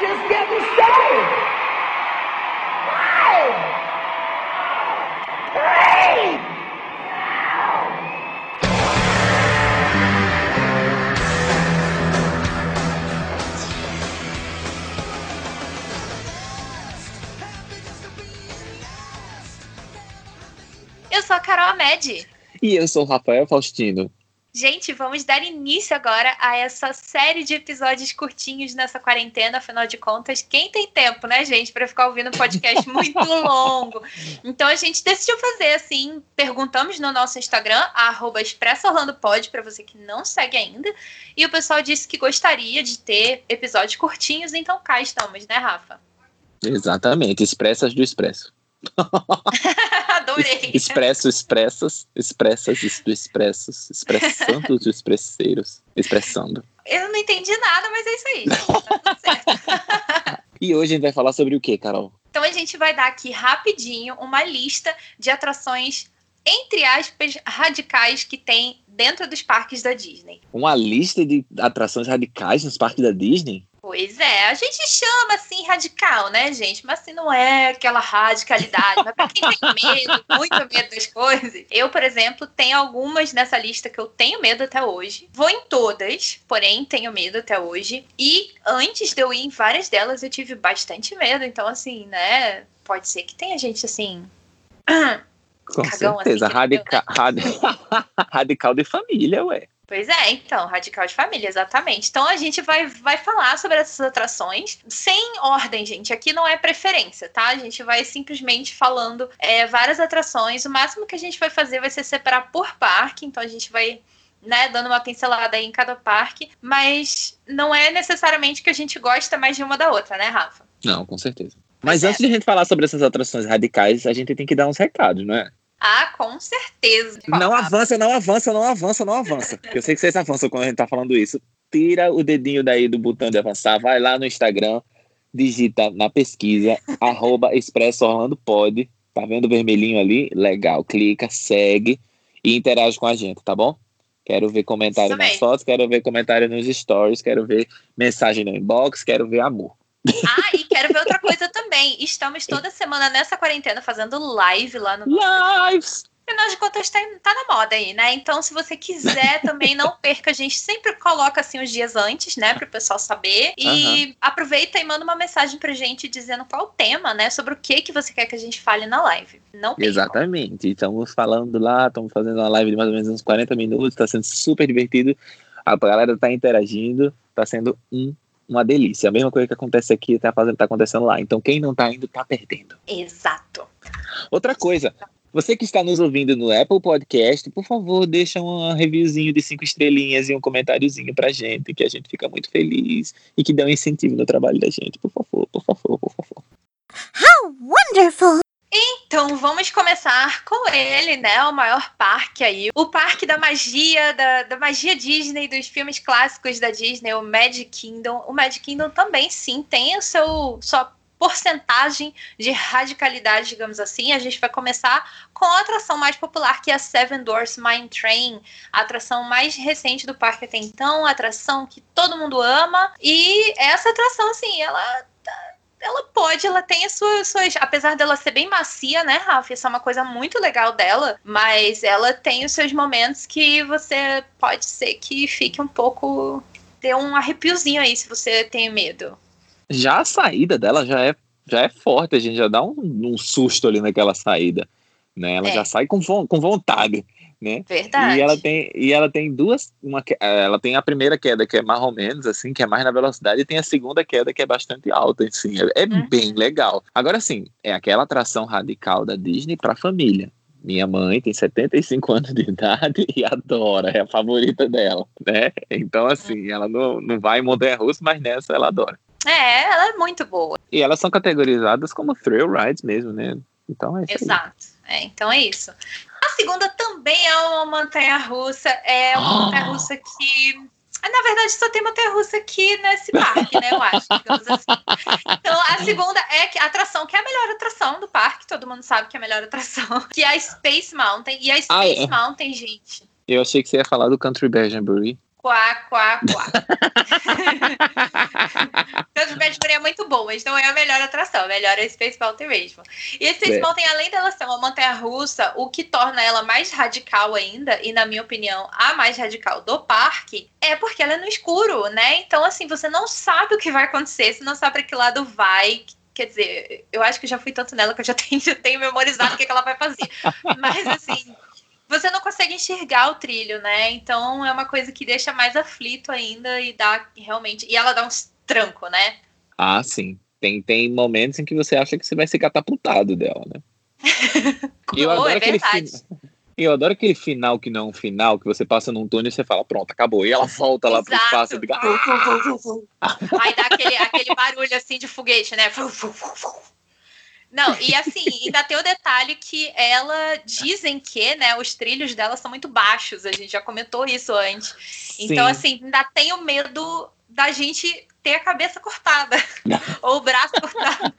just getting started. Five, three, Eu sou a Carol Amed. E eu sou o Rafael Faustino. Gente, vamos dar início agora a essa série de episódios curtinhos nessa quarentena, afinal de contas, quem tem tempo, né, gente, para ficar ouvindo um podcast muito longo? Então a gente decidiu fazer assim, perguntamos no nosso Instagram, @expressoorlandopod para você que não segue ainda, e o pessoal disse que gostaria de ter episódios curtinhos, então cá estamos, né, Rafa? Exatamente, expressas do expresso. Adorei. Expresso, expressas, expressas expressos, expressando os expresseiros, expressando. Eu não entendi nada, mas é isso aí. Tá certo. E hoje a gente vai falar sobre o que, Carol? Então a gente vai dar aqui rapidinho uma lista de atrações, entre aspas, radicais que tem dentro dos parques da Disney. Uma lista de atrações radicais nos parques da Disney? Pois é, a gente chama assim radical, né, gente? Mas assim não é aquela radicalidade. Mas pra quem tem medo, muito medo das coisas. Eu, por exemplo, tenho algumas nessa lista que eu tenho medo até hoje. Vou em todas, porém tenho medo até hoje. E antes de eu ir em várias delas, eu tive bastante medo. Então, assim, né? Pode ser que tenha gente assim. Com Cagão, certeza, assim, radica... radi- radical de família, ué. Pois é, então, Radical de Família, exatamente. Então a gente vai, vai falar sobre essas atrações sem ordem, gente. Aqui não é preferência, tá? A gente vai simplesmente falando é, várias atrações. O máximo que a gente vai fazer vai ser separar por parque, então a gente vai. Né, dando uma pincelada aí em cada parque, mas não é necessariamente que a gente gosta mais de uma da outra, né, Rafa? Não, com certeza. Mas é. antes de a gente falar sobre essas atrações radicais, a gente tem que dar uns recados, não é? Ah, com certeza. Não avança, não avança, não avança, não avança. Eu sei que vocês avançam quando a gente tá falando isso. Tira o dedinho daí do botão de avançar, vai lá no Instagram, digita na pesquisa, arroba Expresso Orlando Pod. Tá vendo o vermelhinho ali? Legal. Clica, segue e interage com a gente, tá bom? Quero ver comentário nas fotos, quero ver comentário nos stories, quero ver mensagem no inbox, quero ver amor. Ah, e quero ver outra coisa também. Estamos toda semana nessa quarentena fazendo live lá no Lives! Afinal de contas, tá, tá na moda aí, né? Então, se você quiser também, não perca. A gente sempre coloca assim os dias antes, né? Para o pessoal saber. E aproveita e manda uma mensagem pra gente dizendo qual o tema, né? Sobre o que, que você quer que a gente fale na live. Não percam. Exatamente. Estamos falando lá, estamos fazendo uma live de mais ou menos uns 40 minutos, está sendo super divertido. A galera tá interagindo, tá sendo um, uma delícia. A mesma coisa que acontece aqui tá, fazendo, tá acontecendo lá. Então quem não tá indo tá perdendo. Exato. Outra coisa, você que está nos ouvindo no Apple Podcast, por favor, deixa um reviewzinho de cinco estrelinhas e um comentáriozinho pra gente, que a gente fica muito feliz e que dá um incentivo no trabalho da gente. Por favor, por favor, por favor. Wonderful. Então, vamos começar com ele, né? O maior parque aí. O parque da magia, da, da magia Disney, dos filmes clássicos da Disney, o Magic Kingdom. O Magic Kingdom também, sim, tem o seu sua porcentagem de radicalidade, digamos assim. A gente vai começar com a atração mais popular, que é a Seven Dwarfs Mine Train, a atração mais recente do parque até então, a atração que todo mundo ama. E essa atração, assim, ela ela pode, ela tem as suas, suas- Apesar dela ser bem macia, né, Rafa? Isso é uma coisa muito legal dela. Mas ela tem os seus momentos que você pode ser que fique um pouco. Dê um arrepiozinho aí se você tem medo. já a saída dela já é, já é forte, a gente já dá um, um susto ali naquela saída, né? Ela É. já sai com, vo- com vontade, né? Verdade. E ela tem e ela tem duas, uma, eh, ela tem a primeira queda que é mais ou menos assim, que é mais na velocidade, e tem a segunda queda que é bastante alta, assim, é, é Uhum. bem legal. Agora sim, é aquela atração radical da Disney para família. Minha mãe tem 75 anos de idade e adora, é a favorita dela, né? Então, assim, ela não, não vai em montanha russa, mas nessa ela adora. É, ela é muito boa. E elas são categorizadas como thrill rides mesmo, né? Então é. Exato. É, então é isso. A segunda também é uma montanha russa. É uma Ah. montanha russa que. ah, Na verdade, só tem montanha russa aqui nesse parque, né? Eu acho, digamos assim. Então, a segunda é a atração, que é a melhor atração do parque, todo mundo sabe que é a melhor atração, que é a Space Mountain. E a Space Ah, é. Mountain, gente, Eu achei que você ia falar do Country Bear Jamboree. quá, quá, quá. Tanto Imagineering é não é a melhor atração. A melhor é Space Mountain mesmo. E a Space É. Mountain, além dela ser uma montanha russa, o que torna ela mais radical ainda, e na minha opinião, a mais radical do parque, é porque ela é no escuro, né? Então, assim, você não sabe o que vai acontecer, você não sabe para que lado vai. Quer dizer, eu acho que eu já fui tanto nela que eu já tenho, já tenho memorizado o que, que ela vai fazer. Mas, assim, você não consegue enxergar o trilho, né? Então é uma coisa que deixa mais aflito ainda e dá realmente. E ela dá uns tranco, né? Ah, sim. Tem, tem momentos em que você acha que você vai ser catapultado dela, né? E eu Oh, adoro é aquele verdade. fin- eu adoro aquele final que não é um final, que você passa num túnel e você fala, pronto, acabou. E ela volta lá pro espaço e fica. Aí dá aquele, aquele barulho assim de foguete, né? Não, e assim, ainda tem o detalhe que ela dizem que, né, os trilhos dela são muito baixos. A gente já comentou isso antes. Então, Sim. assim, ainda tenho medo da gente ter a cabeça cortada ou o braço cortado.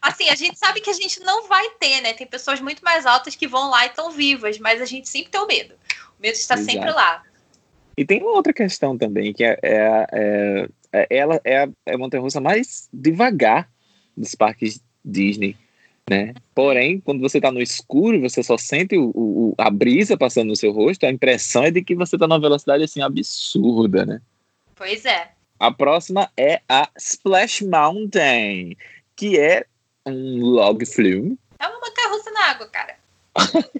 Assim, a gente sabe que a gente não vai ter, né? Tem pessoas muito mais altas que vão lá e estão vivas, mas a gente sempre tem o medo. O medo está Exato. sempre lá. E tem uma outra questão também, que é, é, é- é- ela é a, é a montanha-russa mais devagar dos parques Disney, né? Porém, quando você tá no escuro, você só sente o, o- a brisa passando no seu rosto, a impressão é de que você tá numa velocidade, assim, absurda, né? Pois é. A próxima é a Splash Mountain, que é um log flume. É uma montanha russa na água, cara.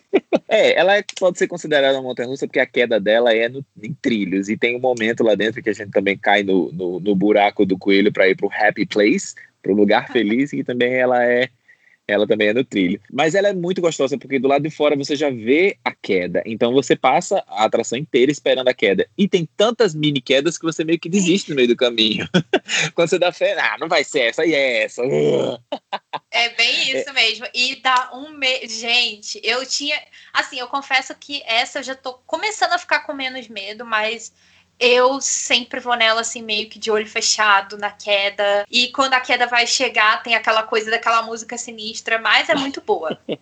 É, ela é- pode ser considerada uma montanha-russa porque a queda dela é no- em trilhos. E tem um momento lá dentro que a gente também cai no, no, no buraco do coelho para ir para o happy place, para o lugar feliz, e também ela é ela também é no trilho. Mas ela é muito gostosa porque do lado de fora você já vê a queda. Então você passa a atração inteira esperando a queda. E tem tantas mini quedas que você meio que desiste no meio do caminho. Quando você dá fé, ah, não vai ser essa e é essa. É bem isso mesmo. E dá um me... Gente, eu tinha. Assim, eu confesso que essa eu já tô começando a ficar com menos medo, mas eu sempre vou nela assim, meio que de olho fechado na queda. E quando a queda vai chegar, tem aquela coisa daquela música sinistra, mas é muito boa.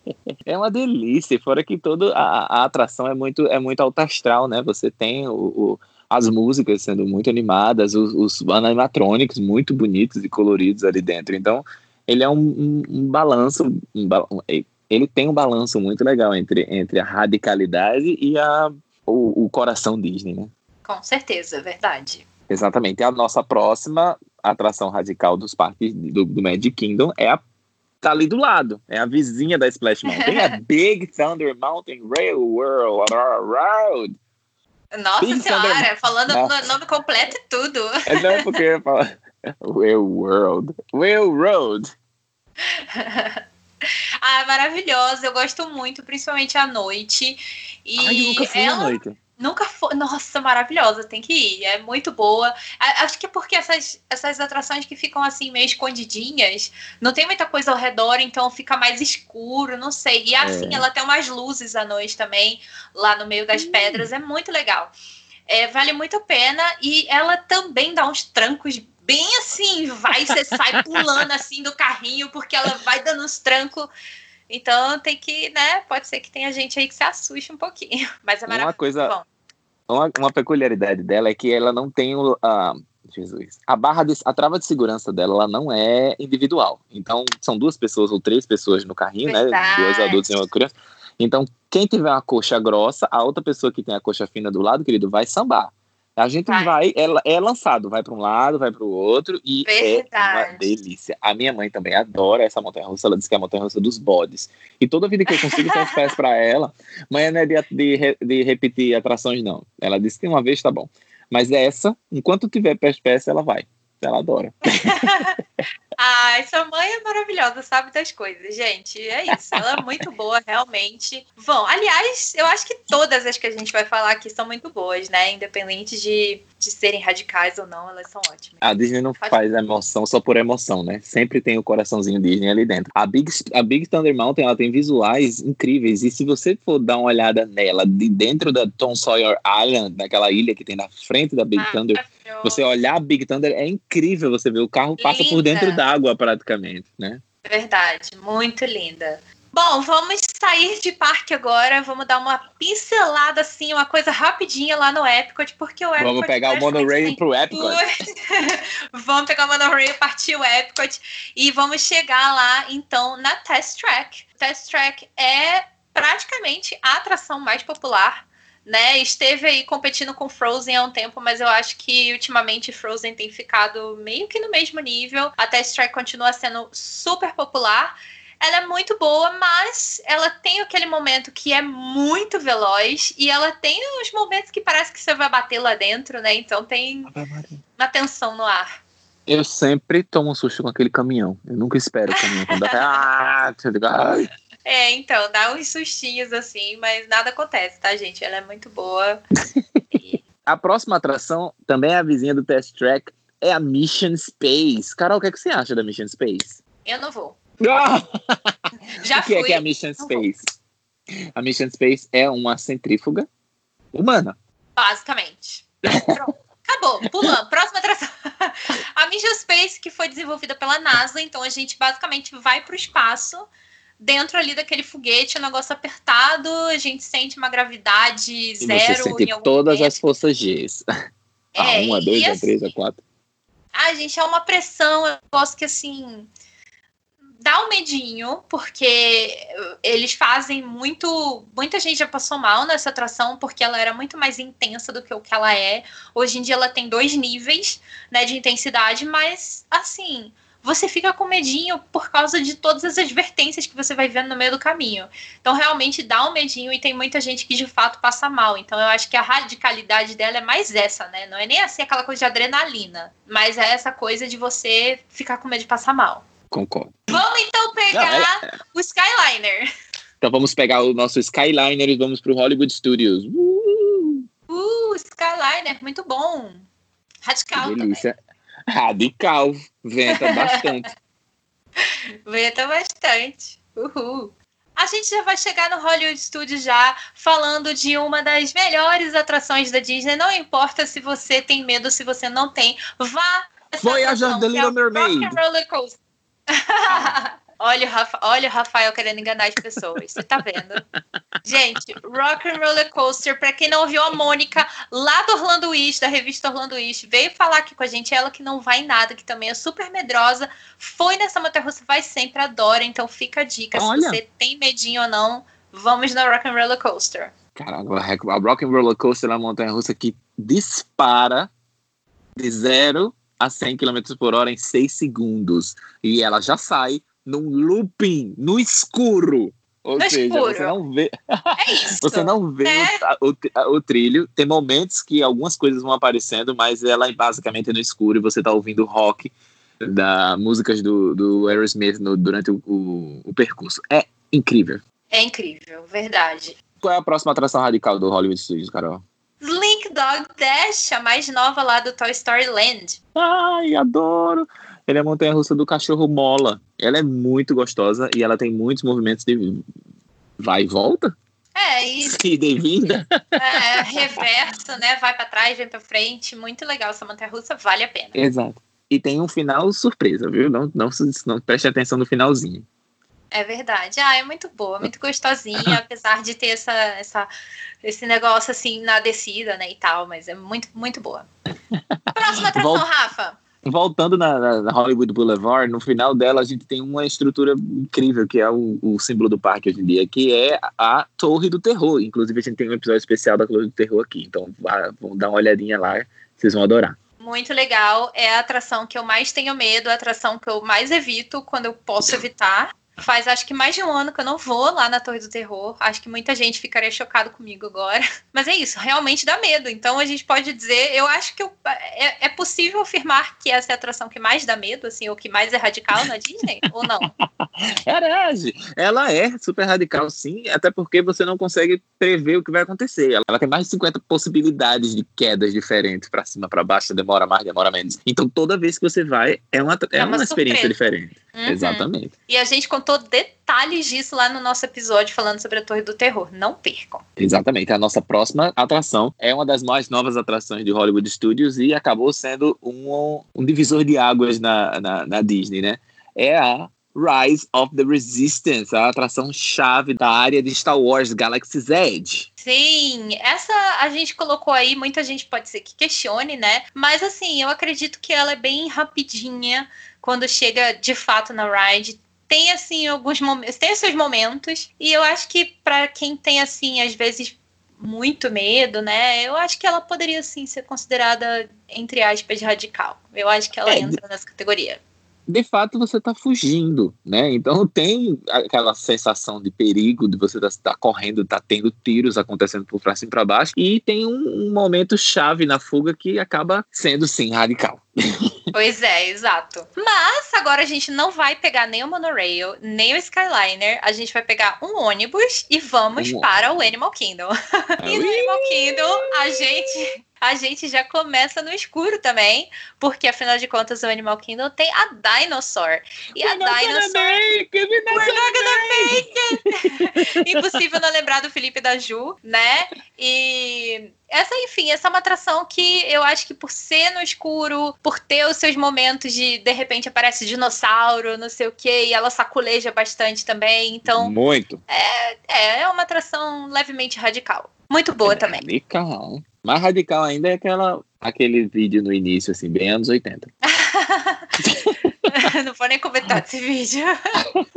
É uma delícia, fora que toda a, a atração é muito, é muito alto astral, né? Você tem o, o- as músicas sendo muito animadas, os, os animatronics muito bonitos e coloridos ali dentro. Então, ele é um, um- um balanço, ba- um- ele tem um balanço muito legal entre, entre a radicalidade e a, o, o coração Disney, né? Com certeza, verdade. Exatamente. E a nossa próxima atração radical dos parques do, do Magic Kingdom é a tá ali do lado, é a vizinha da Splash Mountain, é a Big Thunder Mountain Railroad. Road. Nossa Big senhora, Thunder- falando no nome completo e tudo. É não porque eu ia falar Railroad. Railroad. ah, maravilhosa. Eu gosto muito, principalmente à noite. E Ai, eu nunca fui ela à noite. Nunca foi. Nossa, maravilhosa, tem que ir. É muito boa. Acho que é porque essas, essas atrações que ficam assim meio escondidinhas, não tem muita coisa ao redor, então fica mais escuro, não sei. E assim, É. ela tem umas luzes à noite também, lá no meio das pedras, é muito legal. É, vale muito a pena e ela também dá uns trancos bem assim, vai, você sai pulando assim do carrinho, porque ela vai dando uns trancos. Então tem que, né? Pode ser que tenha gente aí que se assuste um pouquinho. Mas é Uma maravilhoso. coisa- Bom. Uma, uma peculiaridade dela é que ela não tem o. Jesus. A barra de, a trava de segurança dela ela não é individual. Então, são duas pessoas ou três pessoas no carrinho, né? Verdade. Dois adultos e uma criança. Então, quem tiver uma coxa grossa, a outra pessoa que tem a coxa fina do lado, querido, vai sambar. A gente Vai. vai, ela é lançado, vai para um lado, vai para o outro e é Verdade. uma delícia. A minha mãe também adora essa montanha russa, ela diz que é a montanha russa dos bodes. E toda vida que eu consigo ter os pés para ela, mãe não é de, de, de repetir atrações, não. Ela disse que uma vez tá bom. Mas essa, enquanto tiver pés pés, ela vai. Ela adora. Ai, sua mãe é maravilhosa, sabe das coisas, gente. É isso. Ela é muito boa, realmente. Bom, aliás, eu acho que todas as que a gente vai falar aqui são muito boas, né? Independente de, de serem radicais ou não, elas são ótimas. A Disney não Pode- faz emoção só por emoção, né? Sempre tem o coraçãozinho Disney ali dentro. A Big, a Big Thunder Mountain, ela tem visuais incríveis. E se você for dar uma olhada nela de dentro da Tom Sawyer Island, naquela ilha que tem na frente da Big Ah, Thunder, você olhar a Big Thunder é incrível. Você vê o carro passa por Linda. dentro d'água praticamente, né? Verdade, muito linda. Bom, vamos sair de parque agora. Vamos dar uma pincelada, assim, uma coisa rapidinha lá no Epcot, porque o Epcot. Vamos pegar o monorail pro Epcot. vamos pegar o monorail, partir o Epcot e vamos chegar lá, então, na Test Track. Test Track é praticamente a atração mais popular né? Esteve aí competindo com Frozen há um tempo, mas eu acho que ultimamente Frozen tem ficado meio que no mesmo nível. A Test Track continua sendo super popular. Ela é muito boa, mas ela tem aquele momento que é muito veloz e ela tem os momentos que parece que você vai bater lá dentro, né? Então tem uma tensão no ar. Eu sempre tomo um susto com aquele caminhão. Eu nunca espero o caminhão. Quando ah, ai. É, então, dá uns sustinhos assim, mas nada acontece, tá, gente? Ela é muito boa. a próxima atração também é a vizinha do Test Track, é a Mission Space. Carol, o que, é que você acha da Mission Space? Eu não vou. Já o que fui, é que é a Mission Space? A Mission Space é uma centrífuga humana. Basicamente. Pronto. Acabou, pulando. Próxima atração. A Mission Space, que foi desenvolvida pela NASA, então a gente basicamente vai para o espaço dentro ali daquele foguete, um negócio apertado, a gente sente uma gravidade e zero. Você sente todas momento. as forças G. É, a 1, a 2, a 3, a 4. Ah, gente, é uma pressão, eu gosto que assim. Dá um medinho, porque eles fazem muito. Muita gente já passou mal nessa atração, porque ela era muito mais intensa do que o que ela é. Hoje em dia ela tem dois níveis né, de intensidade, mas assim você fica com medinho por causa de todas as advertências que você vai vendo no meio do caminho. Então, realmente dá um medinho e tem muita gente que de fato passa mal. Então, eu acho que a radicalidade dela é mais essa, né? Não é nem assim aquela coisa de adrenalina, mas é essa coisa de você ficar com medo de passar mal. Concordo. Vamos então pegar Não, é... o Skyliner. Então, vamos pegar o nosso Skyliner e vamos pro Hollywood Studios. Uh, uh Skyliner, muito bom. Radical que delícia. também. Radical, venta bastante. venta bastante. Uhul. A gente já vai chegar no Hollywood Studios já falando de uma das melhores atrações da Disney. Não importa se você tem medo, se você não tem, vá. Foi a The Little Mermaid. Roller Coaster. Ah. Olha o, Rafa, olha o Rafael querendo enganar as pessoas. Você tá vendo? Gente, Rock and Roller Coaster, pra quem não ouviu a Mônica, lá do Orlando Wish, da revista Orlando Wish, veio falar aqui com a gente, ela que não vai em nada, que também é super medrosa, foi nessa montanha-russa, vai sempre, adora, então fica a dica, olha. se você tem medinho ou não, vamos na Rock and Roller Coaster. Caramba, a Rock and Roller Coaster é uma montanha-russa que dispara de zero a 100 km por hora em 6 segundos. E ela já sai num looping, no escuro. Ou no seja, escuro. você não vê. É isso, você não vê né? o, o, o, trilho. Tem momentos que algumas coisas vão aparecendo, mas ela é basicamente no escuro e você tá ouvindo rock da músicas do, do Aerosmith no, durante o, o, o percurso. É incrível. É incrível, verdade. Qual é a próxima atração radical do Hollywood Studios, Carol? Link Dog Dash, a mais nova lá do Toy Story Land. Ai, adoro! Ele é a montanha russa do cachorro mola. Ela é muito gostosa e ela tem muitos movimentos de vai e volta. É. Ida e vinda. É, reverso, né? Vai para trás, vem para frente. Muito legal essa montanha russa, vale a pena. Exato. E tem um final surpresa, viu? Não, não, não preste atenção no finalzinho. É verdade. Ah, é muito boa, muito gostosinha, apesar de ter essa, essa, esse negócio assim na descida, né, e tal, mas é muito, muito boa. Próxima atração, Rafa voltando na, na, Hollywood Boulevard, no final dela a gente tem uma estrutura incrível, que é o, o, símbolo do parque hoje em dia, que é a Torre do Terror. Inclusive, a gente tem um episódio especial da Torre do Terror aqui. Então, vá, vão dar uma olhadinha lá, vocês vão adorar. Muito legal. É a atração que eu mais tenho medo, a atração que eu mais evito quando eu posso evitar. Faz acho que mais de um ano que eu não vou lá na Torre do Terror. Acho que muita gente ficaria chocado comigo agora. Mas é isso, realmente dá medo. Então a gente pode dizer, eu acho que eu, é, é, possível afirmar que essa é a atração que mais dá medo, assim, ou que mais é radical na Disney, ou não? Herege! Ela é super radical, sim, até porque você não consegue prever o que vai acontecer. Ela, ela tem mais de 50 possibilidades de quedas diferentes, para cima, para baixo, demora mais, demora menos. Então toda vez que você vai, é uma, é, é uma, uma experiência diferente. Uhum. Exatamente. E a gente contou detalhes disso lá no nosso episódio falando sobre a Torre do Terror. Não percam. Exatamente. A nossa próxima atração é uma das mais novas atrações de Hollywood Studios e acabou sendo um, um divisor de águas na, na, na Disney, né? É a Rise of the Resistance, a atração chave da área de Star Wars Galaxy's Edge. Sim, essa a gente colocou aí, muita gente pode ser que questione, né? Mas assim, eu acredito que ela é bem rapidinha quando chega de fato na ride. Tem assim alguns momentos, tem seus momentos, e eu acho que para quem tem assim, às vezes muito medo, né? Eu acho que ela poderia sim ser considerada entre aspas radical. Eu acho que ela É, entra nessa categoria. De fato você está fugindo, né? Então tem aquela sensação de perigo de você estar tá correndo, tá tendo tiros acontecendo por cima e para baixo e tem um, um momento chave na fuga que acaba sendo sim radical. Pois é, exato. Mas agora a gente não vai pegar nem o monorail, nem o Skyliner. A gente vai pegar um ônibus e vamos Um para o Animal Kingdom. E no Animal Kingdom, a gente, a gente já começa no escuro também, porque afinal de contas o Animal Kingdom tem a Dinosaur. E a Dinosaur. We're not gonna make it! Impossível não lembrar do Felipe da Ju, né? E essa, enfim, essa é uma atração que eu acho que por ser no escuro, por ter os seus momentos de de repente aparece dinossauro, não sei o quê, e ela saculeja bastante também. Então, Muito. é, é uma atração levemente radical. Muito boa também. Radical. Mais radical ainda é aquela, aquele vídeo no início, assim, bem anos 80. não vou nem comentar desse vídeo.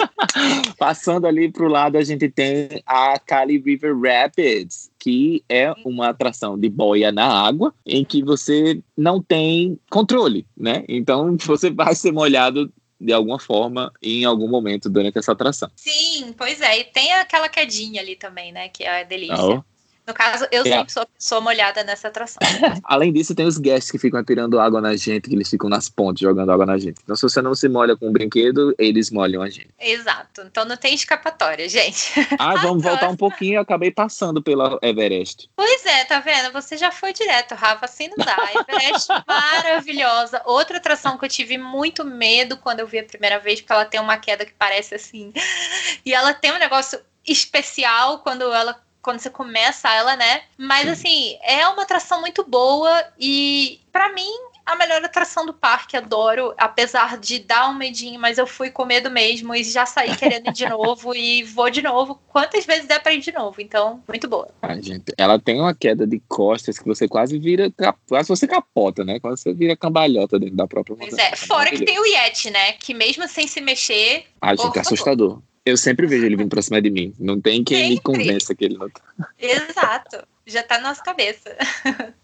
Passando ali pro lado, a gente tem a Cali River Rapids, que é uma atração de boia na água, em que você não tem controle, né? Então você vai ser molhado de alguma forma em algum momento durante essa atração. Sim, pois é. E tem aquela quedinha ali também, né? Que é delícia. Oh. No caso, eu É. sempre sou, sou molhada nessa atração. Além disso, tem os guests que ficam atirando água na gente, que eles ficam nas pontes jogando água na gente. Então, se você não se molha com o brinquedo, eles molham a gente. Exato. Então não tem escapatória, gente. Ah, vamos voltar um pouquinho. Eu acabei passando pela Everest. Pois é, tá vendo? Você já foi direto, Rafa. Assim não dá. Everest maravilhosa. Outra atração que eu tive muito medo quando eu vi a primeira vez, porque ela tem uma queda que parece assim. E ela tem um negócio especial quando ela. Quando você começa ela, né? Mas assim, é uma atração muito boa e, pra mim, a melhor atração do parque, adoro, apesar de dar um medinho, mas eu fui com medo mesmo e já saí querendo ir de novo e vou de novo, quantas vezes der pra ir de novo, então, muito boa. Ah, gente, ela tem uma queda de costas que você quase vira, quase você capota, né? Quase você vira cambalhota dentro da própria Pois montanha. é, fora que tem o Yeti, né? Que mesmo sem se mexer, Ah, Por gente, é assustador. Eu sempre vejo ele vindo pra cima de mim. Não tem quem me Sempre. convença que ele não tá. exato, já tá na nossa cabeça.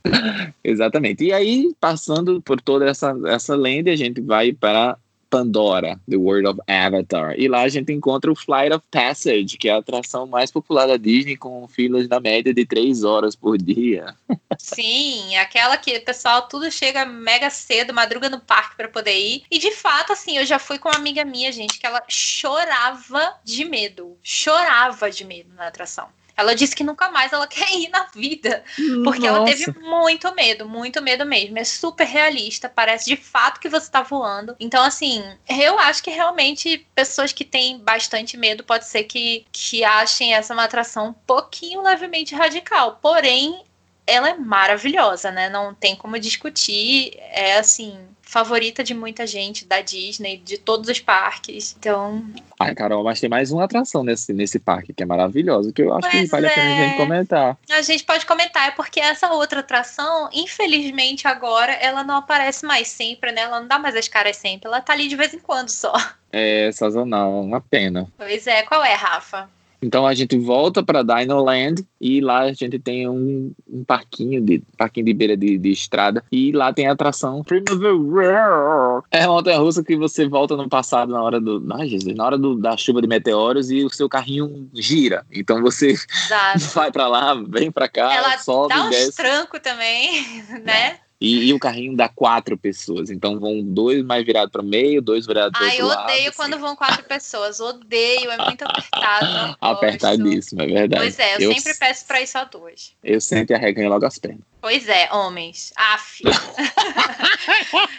Exatamente. E aí, passando por toda essa, essa lenda, a gente vai para Pandora, The World of Avatar. E lá a gente encontra o Flight of Passage, que é a atração mais popular da Disney, com filas na média de três horas por dia. Sim, aquela que o pessoal tudo chega mega cedo, madruga no parque pra poder ir. E de fato, assim, eu já fui com uma amiga minha, gente, que ela chorava de medo. Chorava de medo na atração. Ela disse que nunca mais ela quer ir na vida. Porque ela Nossa. teve muito medo, muito medo mesmo. É super realista, parece de fato que você tá voando. Então, assim, eu acho que realmente pessoas que têm bastante medo pode ser que, que achem essa uma atração um pouquinho levemente radical. Porém, ela é maravilhosa, né? Não tem como discutir. É assim, favorita de muita gente da Disney, de todos os parques. Então, Ai, Carol, mas tem mais uma atração nesse, nesse parque que é maravilhosa, que eu acho que Pois vale a pena a é. gente comentar. a gente pode comentar, é porque essa outra atração, infelizmente agora, ela não aparece mais sempre, né? Ela não dá mais as caras sempre. Ela tá ali de vez em quando só. É sazonal, uma pena. Pois é, qual é, Rafa? Então a gente volta para Dino Land e lá a gente tem um, um parquinho de parquinho de beira de, de estrada e lá tem a atração Primavera. É uma montanha russa que você volta no passado na hora do, ai Jesus, na hora do- da chuva de meteoros e o seu carrinho gira. Então você Exato. vai para lá, vem para cá, Ela sobe, dá uns desce trancos também, né? E, e o carrinho dá quatro pessoas. Então vão dois mais virados para o meio, dois virados para o Ai, eu outro lado. odeio assim. quando vão quatro pessoas. Odeio, é muito apertado. gosto. Apertadíssimo, é verdade. Pois é, eu, sempre peço pra ir só duas. Eu sempre arreganho logo as pernas. Pois é, homens. Af.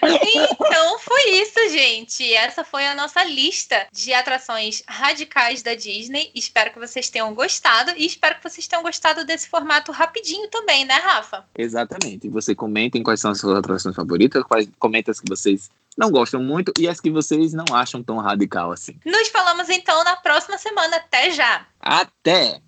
então foi isso, gente. Essa foi a nossa lista de atrações radicais da Disney. Espero que vocês tenham gostado e espero que vocês tenham gostado desse formato rapidinho também, né, Rafa? Exatamente. Você comentem quais são as suas atrações favoritas, quais comentas que vocês não gostam muito e as que vocês não acham tão radical assim. Nos falamos então na próxima semana. Até já! Até!